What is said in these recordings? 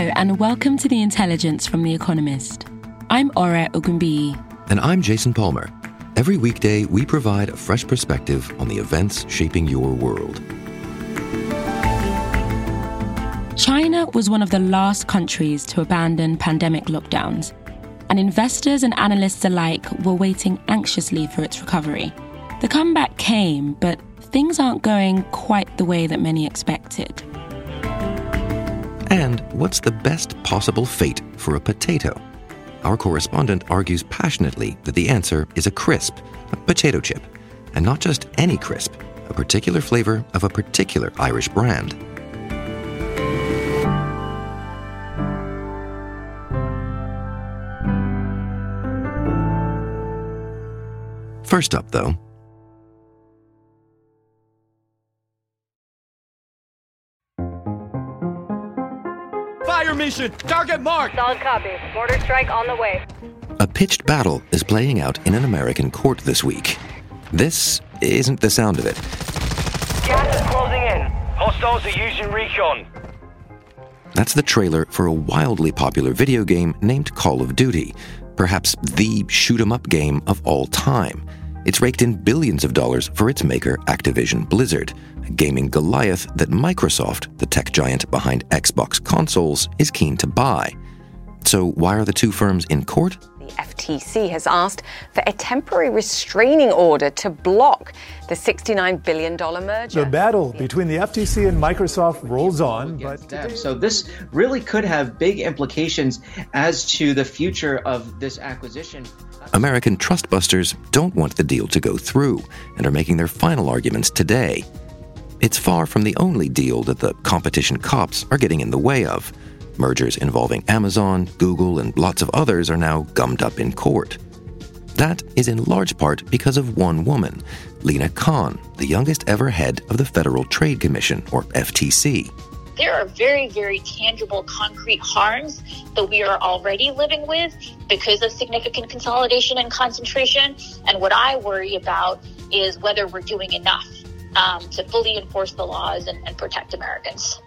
Hello, and welcome to The Intelligence from The Economist. I'm Ora Ogunbiyi. And I'm Jason Palmer. Every weekday, we provide a fresh perspective on the events shaping your world. China was one of the last countries to abandon pandemic lockdowns, and investors and analysts alike were waiting anxiously for its recovery. The comeback came, but things aren't going quite the way that many expected. And what's the best possible fate for a potato? Our correspondent argues passionately that the answer is a crisp, a potato chip, and not just any crisp, a particular flavor of a particular Irish brand. First up, though, Fire! Target marked! Solid copy. Mortar strike on the way. a pitched battle is playing out in an American court this week. This isn't the sound of it. Gas is closing in. Hostiles are using recon. That's the trailer for a wildly popular video game named Call of Duty, perhaps the shoot 'em up game of all time. It's raked in billions of dollars for its maker, Activision Blizzard, a gaming Goliath that Microsoft, the tech giant behind Xbox consoles, is keen to buy. So, why are the two firms in court? The FTC has asked for a temporary restraining order to block the $69 billion merger. The battle between the FTC and Microsoft rolls on, but them. So this really could have big implications as to the future of this acquisition. American trustbusters don't want the deal to go through and are making their final arguments today. It's far from the only deal that the competition cops are getting in the way of. Mergers involving Amazon, Google, and lots of others are now gummed up in court. That is in large part because of one woman, Lina Khan, the youngest ever head of the Federal Trade Commission, or FTC. There are very, very tangible, concrete harms that we are already living with because of significant consolidation and concentration. And what I worry about is whether we're doing enough um, to fully enforce the laws and, and protect Americans.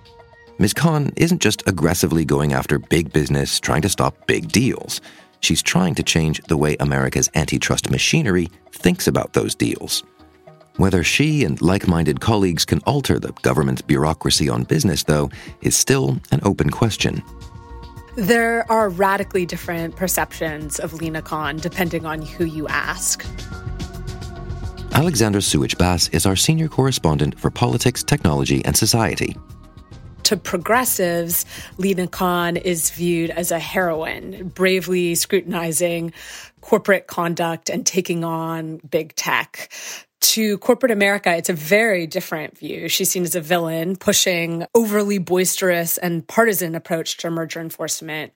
Ms. Khan isn't just aggressively going after big business trying to stop big deals. She's trying to change the way America's antitrust machinery thinks about those deals. Whether she and like minded colleagues can alter the government's bureaucracy on business, though, is still an open question. There are radically different perceptions of Lina Khan depending on who you ask. Alexandra Suich Bass is our senior correspondent for politics, technology, and society. To progressives, Lina Khan is viewed as a heroine, bravely scrutinizing corporate conduct and taking on big tech. To corporate America, it's a very different view. She's seen as a villain, pushing overly boisterous and partisan approach to merger enforcement.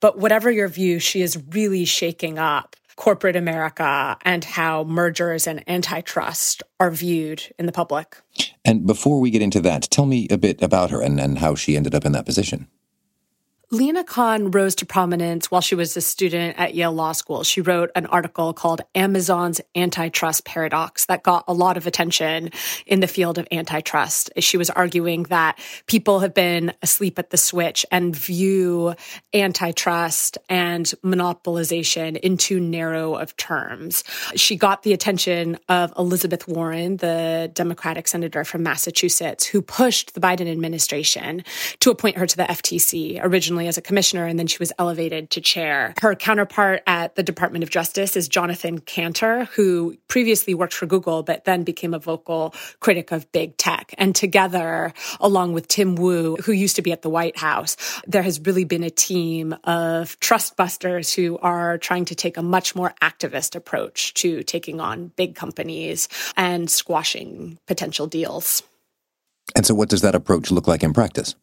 But whatever your view, she is really shaking up corporate America and how mergers and antitrust are viewed in the public. And before we get into that, tell me a bit about her and, and how she ended up in that position. Lina Khan rose to prominence while she was a student at Yale Law School. She wrote an article called Amazon's Antitrust Paradox that got a lot of attention in the field of antitrust. She was arguing that people have been asleep at the switch and view antitrust and monopolization in too narrow of terms. She got the attention of Elizabeth Warren, the Democratic senator from Massachusetts, who pushed the Biden administration to appoint her to the FTC, originally as a commissioner, and then she was elevated to chair. Her counterpart at the Department of Justice is Jonathan Kanter, who previously worked for Google, but then became a vocal critic of big tech. And together, along with Tim Wu, who used to be at the White House, there has really been a team of trust busters who are trying to take a much more activist approach to taking on big companies and squashing potential deals. And so, what does that approach look like in practice?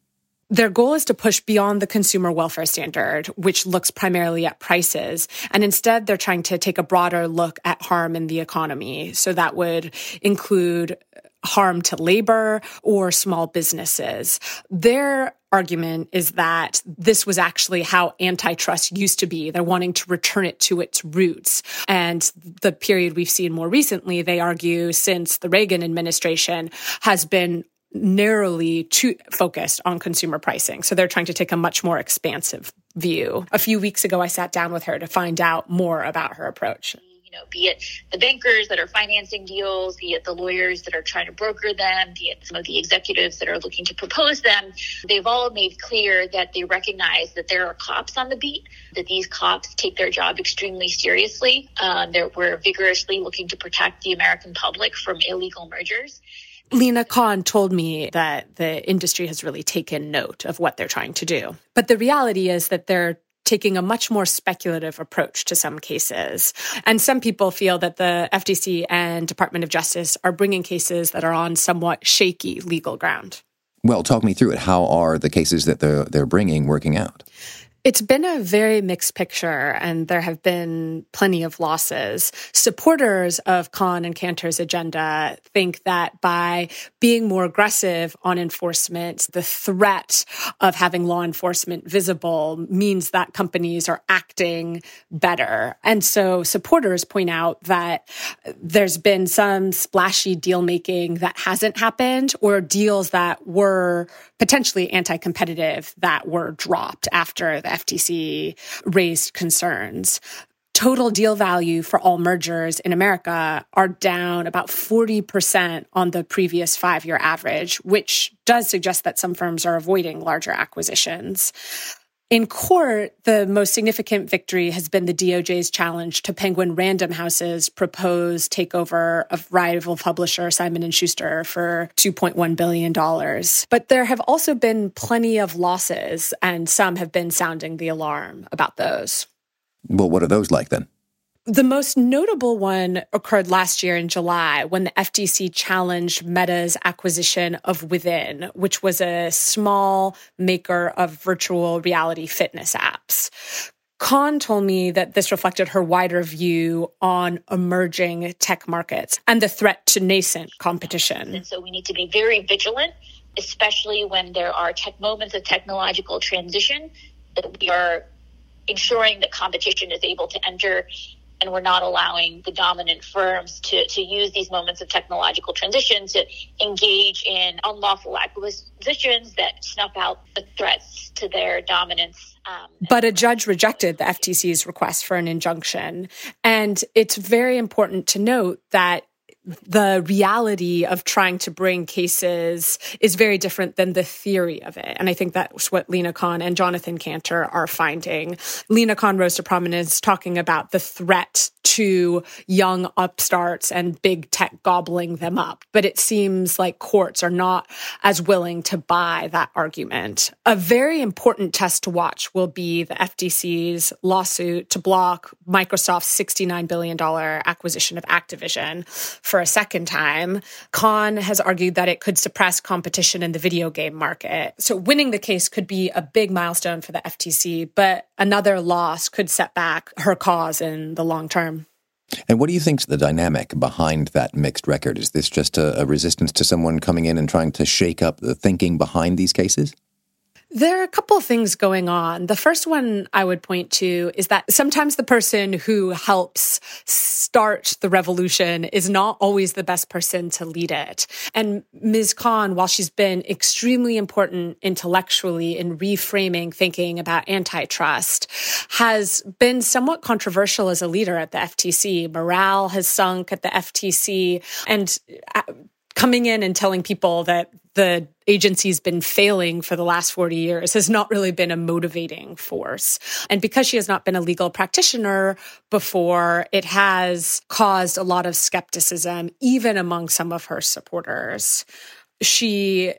Their goal is to push beyond the consumer welfare standard, which looks primarily at prices. And instead, they're trying to take a broader look at harm in the economy. So that would include harm to labor or small businesses. Their argument is that this was actually how antitrust used to be. They're wanting to return it to its roots. And the period we've seen more recently, they argue since the Reagan administration has been narrowly focused on consumer pricing. So they're trying to take a much more expansive view. A few weeks ago, I sat down with her to find out more about her approach. You know, be it the bankers that are financing deals, be it the lawyers that are trying to broker them, be it some of the executives that are looking to propose them, they've all made clear that they recognize that there are cops on the beat, that these cops take their job extremely seriously. Uh, we're vigorously looking to protect the American public from illegal mergers. Lina Khan told me that the industry has really taken note of what they're trying to do. But the reality is that they're taking a much more speculative approach to some cases. And some people feel that the FTC and Department of Justice are bringing cases that are on somewhat shaky legal ground. Well, talk me through it. How are the cases that they're, they're bringing working out? It's been a very mixed picture, and there have been plenty of losses. Supporters of Khan and Kanter's agenda think that by being more aggressive on enforcement, the threat of having law enforcement visible means that companies are acting better. And so supporters point out that there's been some splashy deal making that hasn't happened, or deals that were potentially anti competitive that were dropped after FTC raised concerns. Total deal value for all mergers in America are down about 40% on the previous five year average, which does suggest that some firms are avoiding larger acquisitions. In court, the most significant victory has been the DOJ's challenge to Penguin Random House's proposed takeover of rival publisher Simon Schuster for 2.1 billion dollars. But there have also been plenty of losses and some have been sounding the alarm about those. Well, what are those like then? The most notable one occurred last year in July when the FTC challenged Meta's acquisition of Within, which was a small maker of virtual reality fitness apps. Khan told me that this reflected her wider view on emerging tech markets and the threat to nascent competition. And so we need to be very vigilant, especially when there are tech moments of technological transition, that we are ensuring that competition is able to enter and we're not allowing the dominant firms to, to use these moments of technological transition to engage in unlawful acquisitions that snuff out the threats to their dominance. Um, but a judge rejected the FTC's request for an injunction. And it's very important to note that the reality of trying to bring cases is very different than the theory of it. And I think that's what Lina Khan and Jonathan Kanter are finding. Lina Khan rose to prominence talking about the threat to young upstarts and big tech gobbling them up. But it seems like courts are not as willing to buy that argument. A very important test to watch will be the FTC's lawsuit to block Microsoft's $69 billion acquisition of Activision for a second time. Khan has argued that it could suppress competition in the video game market. So winning the case could be a big milestone for the FTC, but another loss could set back her cause in the long term. And what do you think's the dynamic behind that mixed record? Is this just a, a, resistance to someone coming in and trying to shake up the thinking behind these cases? There are a couple of things going on. The first one I would point to is that sometimes the person who helps start the revolution is not always the best person to lead it. And Ms. Khan, while she's been extremely important intellectually in reframing thinking about antitrust, has been somewhat controversial as a leader at the FTC. Morale has sunk at the FTC and uh, coming in and telling people that the agency's been failing for the last 40 years has not really been a motivating force. And because she has not been a legal practitioner before, it has caused a lot of skepticism, even among some of her supporters. She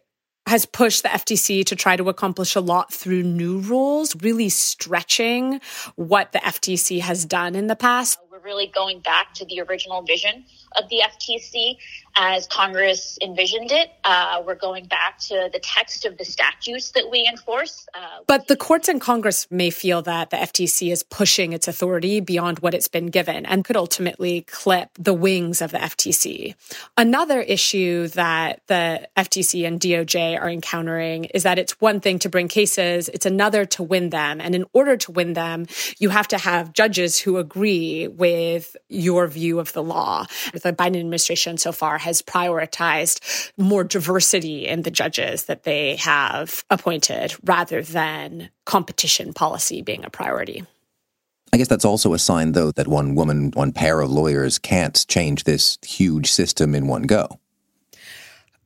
has pushed the FTC to try to accomplish a lot through new rules, really stretching what the FTC has done in the past really going back to the original vision of the FTC as Congress envisioned it. Uh, we're going back to the text of the statutes that we enforce. Uh, but the courts and Congress may feel that the FTC is pushing its authority beyond what it's been given and could ultimately clip the wings of the FTC. Another issue that the FTC and DOJ are encountering is that it's one thing to bring cases, it's another to win them. And in order to win them, you have to have judges who agree with your view of the law. The Biden administration so far has prioritized more diversity in the judges that they have appointed rather than competition policy being a priority. I guess that's also a sign, though, that one woman, one pair of lawyers can't change this huge system in one go.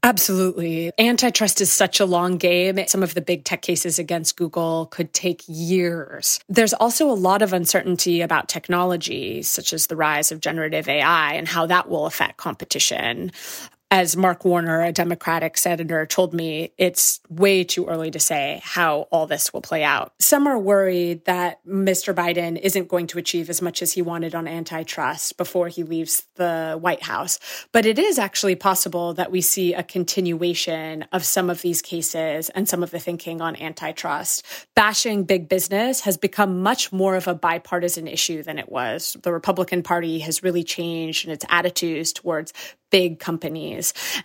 Absolutely. Antitrust is such a long game. Some of the big tech cases against Google could take years. There's also a lot of uncertainty about technology, such as the rise of generative AI and how that will affect competition as Mark Warner, a Democratic senator, told me, it's way too early to say how all this will play out. Some are worried that Mr. Biden isn't going to achieve as much as he wanted on antitrust before he leaves the White House. But it is actually possible that we see a continuation of some of these cases and some of the thinking on antitrust. Bashing big business has become much more of a bipartisan issue than it was. The Republican Party has really changed in its attitudes towards big companies.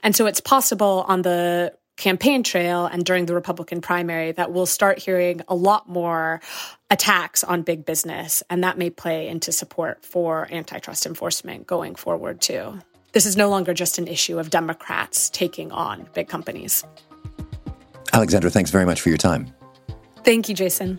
And so it's possible on the campaign trail and during the Republican primary that we'll start hearing a lot more attacks on big business. And that may play into support for antitrust enforcement going forward, too. This is no longer just an issue of Democrats taking on big companies. Alexandra, thanks very much for your time. Thank you, Jason.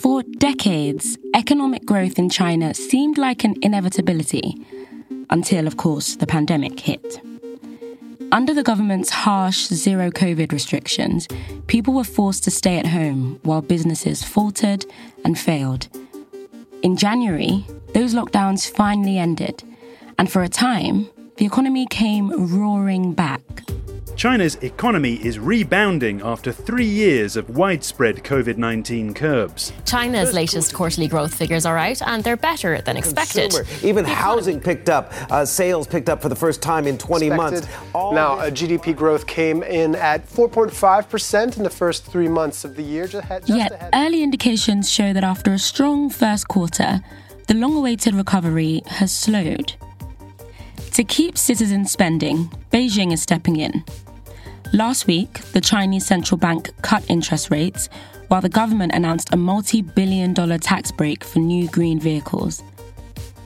For decades, economic growth in China seemed like an inevitability, until, of course, the pandemic hit. Under the government's harsh zero COVID restrictions, people were forced to stay at home while businesses faltered and failed. In January, those lockdowns finally ended, and for a time, the economy came roaring back. China's economy is rebounding after three years of widespread COVID 19 curbs. China's latest quarterly growth figures are out, and they're better than expected. Consumer. Even housing picked up. Uh, sales picked up for the first time in 20 expected. months. All now, uh, GDP growth came in at 4.5% in the first three months of the year. Just just Yet, ahead. early indications show that after a strong first quarter, the long awaited recovery has slowed. To keep citizens spending, Beijing is stepping in. Last week, the Chinese central bank cut interest rates, while the government announced a multi billion dollar tax break for new green vehicles.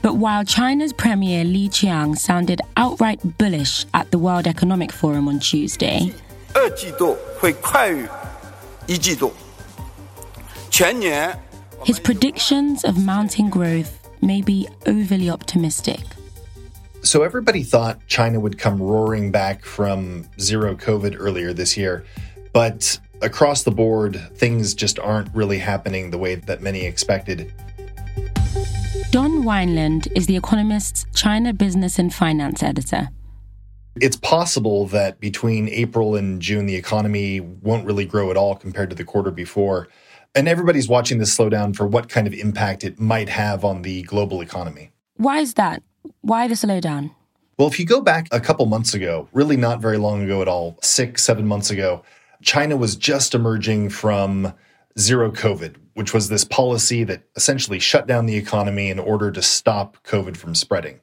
But while China's Premier Li Qiang sounded outright bullish at the World Economic Forum on Tuesday, his predictions of mounting growth may be overly optimistic. So everybody thought China would come roaring back from zero COVID earlier this year, but across the board, things just aren't really happening the way that many expected. Don Weinland is The Economist's China Business and Finance editor. It's possible that between April and June, the economy won't really grow at all compared to the quarter before. And everybody's watching this slowdown for what kind of impact it might have on the global economy. Why is that? Why the slowdown? Well, if you go back a couple months ago, really not very long ago at all, six, seven months ago, China was just emerging from zero COVID, which was this policy that essentially shut down the economy in order to stop COVID from spreading.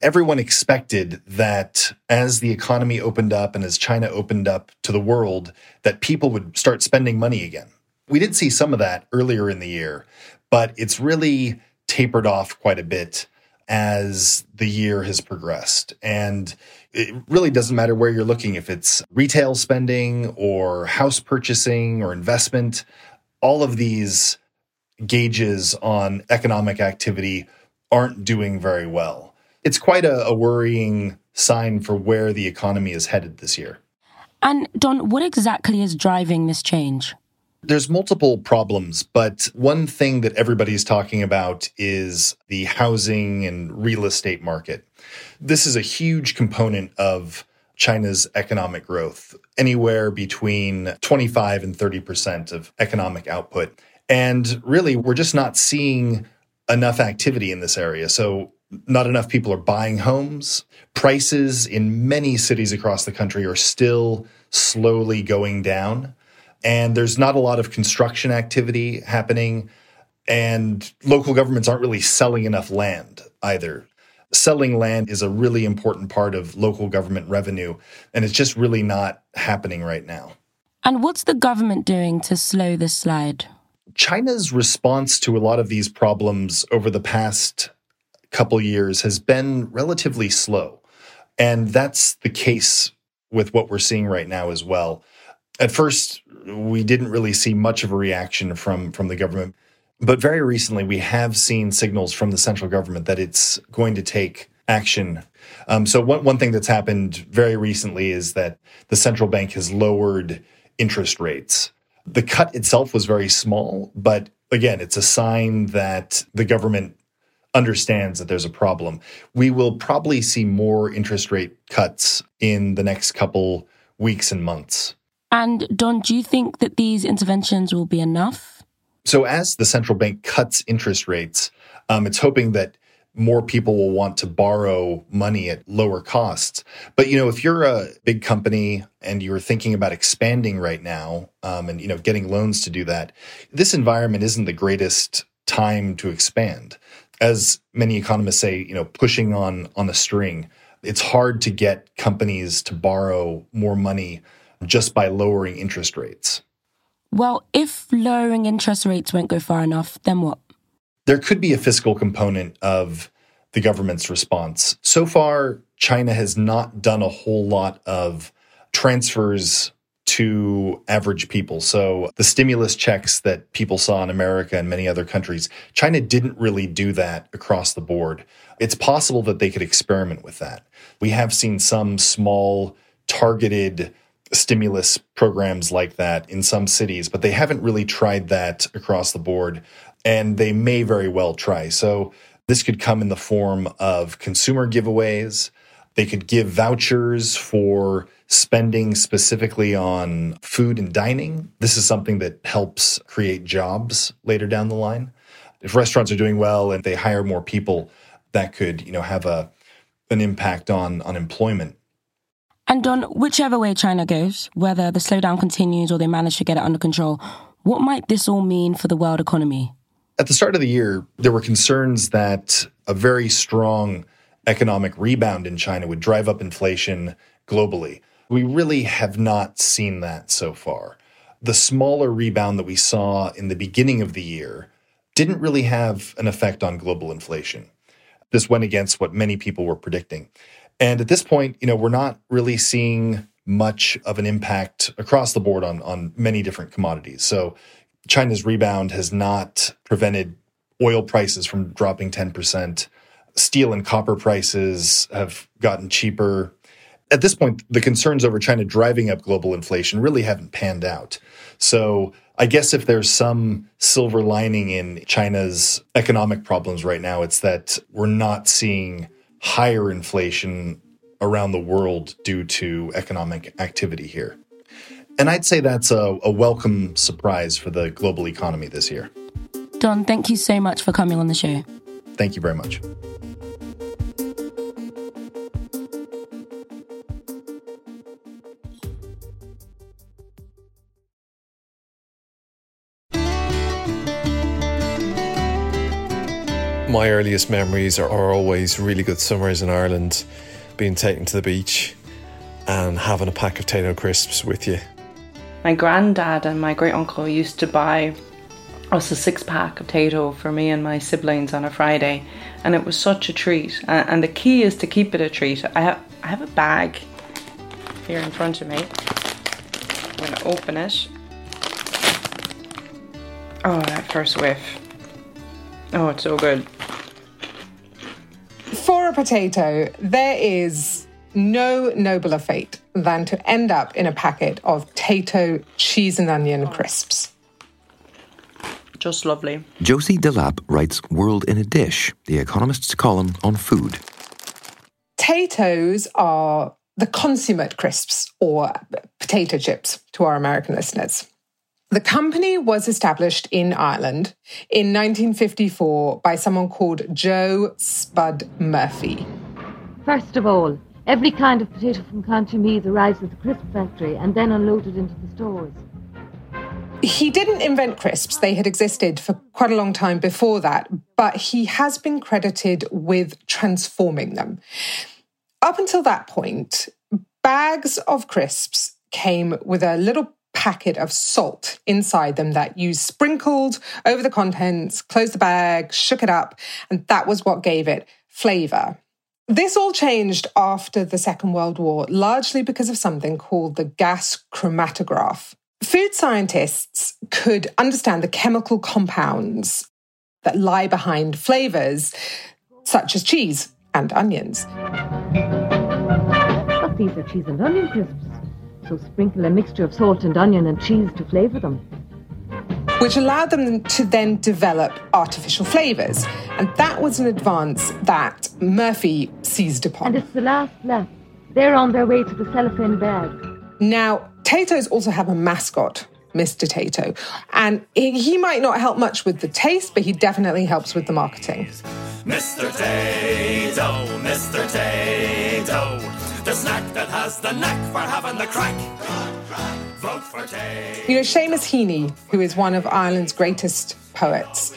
Everyone expected that as the economy opened up and as China opened up to the world, that people would start spending money again. We did see some of that earlier in the year, but it's really tapered off quite a bit as the year has progressed. And it really doesn't matter where you're looking, if it's retail spending or house purchasing or investment, all of these gauges on economic activity aren't doing very well. It's quite a, a worrying sign for where the economy is headed this year. And Don, what exactly is driving this change? There's multiple problems, but one thing that everybody's talking about is the housing and real estate market. This is a huge component of China's economic growth, anywhere between 25 and 30% of economic output. And really, we're just not seeing enough activity in this area. So, not enough people are buying homes. Prices in many cities across the country are still slowly going down. And there's not a lot of construction activity happening. And local governments aren't really selling enough land either. Selling land is a really important part of local government revenue, and it's just really not happening right now. And what's the government doing to slow this slide? China's response to a lot of these problems over the past couple years has been relatively slow. And that's the case with what we're seeing right now as well. At first, we didn't really see much of a reaction from, from the government. But very recently, we have seen signals from the central government that it's going to take action. Um, so, one, one thing that's happened very recently is that the central bank has lowered interest rates. The cut itself was very small, but again, it's a sign that the government understands that there's a problem. We will probably see more interest rate cuts in the next couple weeks and months. And Don, do you think that these interventions will be enough? So, as the central bank cuts interest rates, um, it's hoping that more people will want to borrow money at lower costs. But you know, if you're a big company and you're thinking about expanding right now, um, and you know, getting loans to do that, this environment isn't the greatest time to expand. As many economists say, you know, pushing on on a string. It's hard to get companies to borrow more money just by lowering interest rates. Well, if lowering interest rates won't go far enough, then what? There could be a fiscal component of the government's response. So far, China has not done a whole lot of transfers to average people. So the stimulus checks that people saw in America and many other countries, China didn't really do that across the board. It's possible that they could experiment with that. We have seen some small targeted stimulus programs like that in some cities, but they haven't really tried that across the board. And they may very well try. So this could come in the form of consumer giveaways. They could give vouchers for spending specifically on food and dining. This is something that helps create jobs later down the line. If restaurants are doing well and they hire more people, that could, you know, have a an impact on on employment. And Don, whichever way China goes, whether the slowdown continues or they manage to get it under control, what might this all mean for the world economy? At the start of the year, there were concerns that a very strong economic rebound in China would drive up inflation globally. We really have not seen that so far. The smaller rebound that we saw in the beginning of the year didn't really have an effect on global inflation. This went against what many people were predicting. And at this point, you know, we're not really seeing much of an impact across the board on, on many different commodities. So China's rebound has not prevented oil prices from dropping 10%. Steel and copper prices have gotten cheaper. At this point, the concerns over China driving up global inflation really haven't panned out. So I guess if there's some silver lining in China's economic problems right now, it's that we're not seeing higher inflation around the world due to economic activity here. And I'd say that's a, a, welcome surprise for the global economy this year. Don, thank you so much for coming on the show. Thank you very much. My earliest memories are, are, always really good summers in Ireland, being taken to the beach and having a pack of Tayto crisps with you. My granddad and my great uncle used to buy us a six pack of Tayto for me and my siblings on a Friday, and it was such a treat. And the key is to keep it a treat. I have I have a bag here in front of me. I'm gonna open it. Oh, that first whiff. Oh, it's so good. For a potato, there is no nobler fate than to end up in a packet of Tayto cheese and onion oh. crisps. Just lovely. Josie Delap writes World in a Dish, the Economist's column on food. Taytos are the consummate crisps or potato chips to our American listeners. The company was established in Ireland in 1954 by someone called Joe Spud Murphy. First of all, every kind of potato from County Meath arrives at the crisp factory and then unloaded into the stores. He didn't invent crisps, they had existed for quite a long time before that, but he has been credited with transforming them. Up until that point, bags of crisps came with a little packet of salt inside them that you sprinkled over the contents, closed the bag, shook it up, and that was what gave it flavour. This all changed after the Second World War, largely because of something called the gas chromatograph. Food scientists could understand the chemical compounds that lie behind flavours, such as cheese and onions. But these are cheese and onion crisps, so sprinkle a mixture of salt and onion and cheese to flavour them. Which allowed them to then develop artificial flavours. And that was an advance that Murphy seized upon. And it's the last left. They're on their way to the cellophane bag. Now, Taytos also have a mascot, Mr. Tayto. And he, he might not help much with the taste, but he definitely helps with the marketing. Mr. Tayto, Mr. Tayto, the snack that has the knack for having the crack. Vote for Tayto. You know, Seamus Heaney, who is one of Ireland's greatest poets,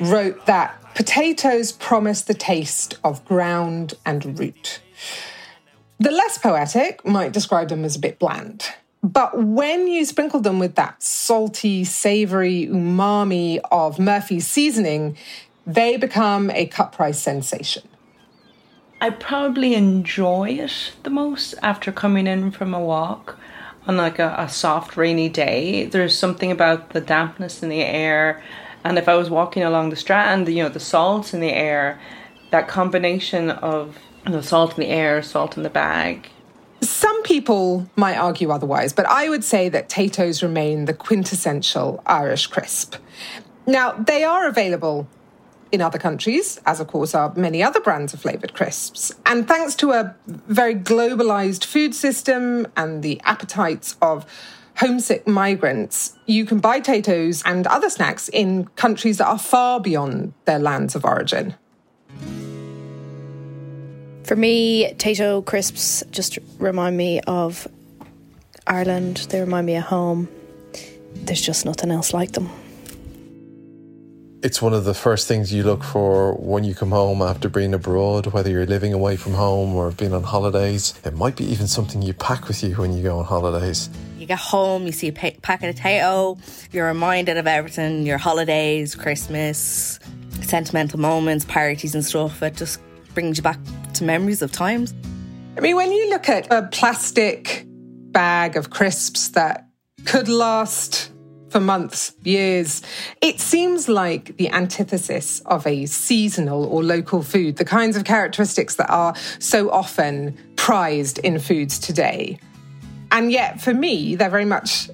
wrote that potatoes promise the taste of ground and root. The less poetic might describe them as a bit bland. But when you sprinkle them with that salty, savory umami of Murphy's seasoning, they become a cut price sensation. I probably enjoy it the most after coming in from a walk on like a, a soft rainy day. There's something about the dampness in the air, and if I was walking along the strand, you know, the salt in the air, that combination of the salt in the air, salt in the bag, some people might argue otherwise, but I would say that Taytos remain the quintessential Irish crisp. Now, they are available in other countries, as of course are many other brands of flavoured crisps. And thanks to a very globalised food system and the appetites of homesick migrants, you can buy Taytos and other snacks in countries that are far beyond their lands of origin. For me, Tayto crisps just remind me of Ireland. They remind me of home. There's just nothing else like them. It's one of the first things you look for when you come home after being abroad, whether you're living away from home or being on holidays. It might be even something you pack with you when you go on holidays. You get home, you see a packet of Tayto, you're reminded of everything your holidays, Christmas, sentimental moments, parties, and stuff. It just brings you back to memories of times. I mean, when you look at a plastic bag of crisps that could last for months, years, it seems like the antithesis of a seasonal or local food, the kinds of characteristics that are so often prized in foods today. And yet, for me, they're very much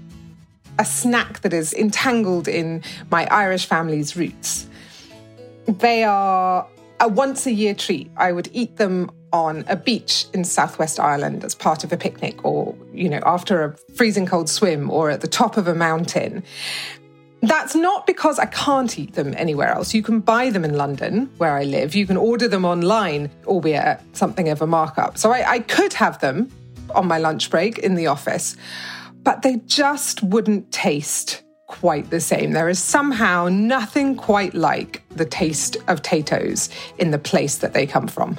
a snack that is entangled in my Irish family's roots. They are a once a year treat. I would eat them on a beach in southwest Ireland as part of a picnic or, you know, after a freezing cold swim or at the top of a mountain. That's not because I can't eat them anywhere else. You can buy them in London, where I live. You can order them online, albeit at something of a markup. So I, I could have them on my lunch break in the office, but they just wouldn't taste quite the same. There is somehow nothing quite like the taste of potatoes in the place that they come from.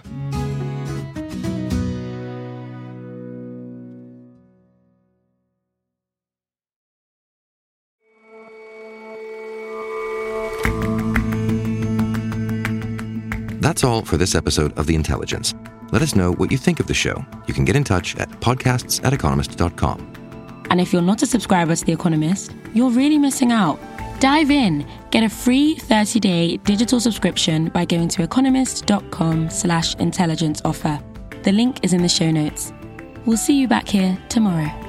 That's all for this episode of The Intelligence. Let us know what you think of the show. You can get in touch at podcasts at economist.com. And if you're not a subscriber to The Economist, you're really missing out. Dive in. Get a free 30-day digital subscription by going to economist.com slash intelligence offer. The link is in the show notes. We'll see you back here tomorrow.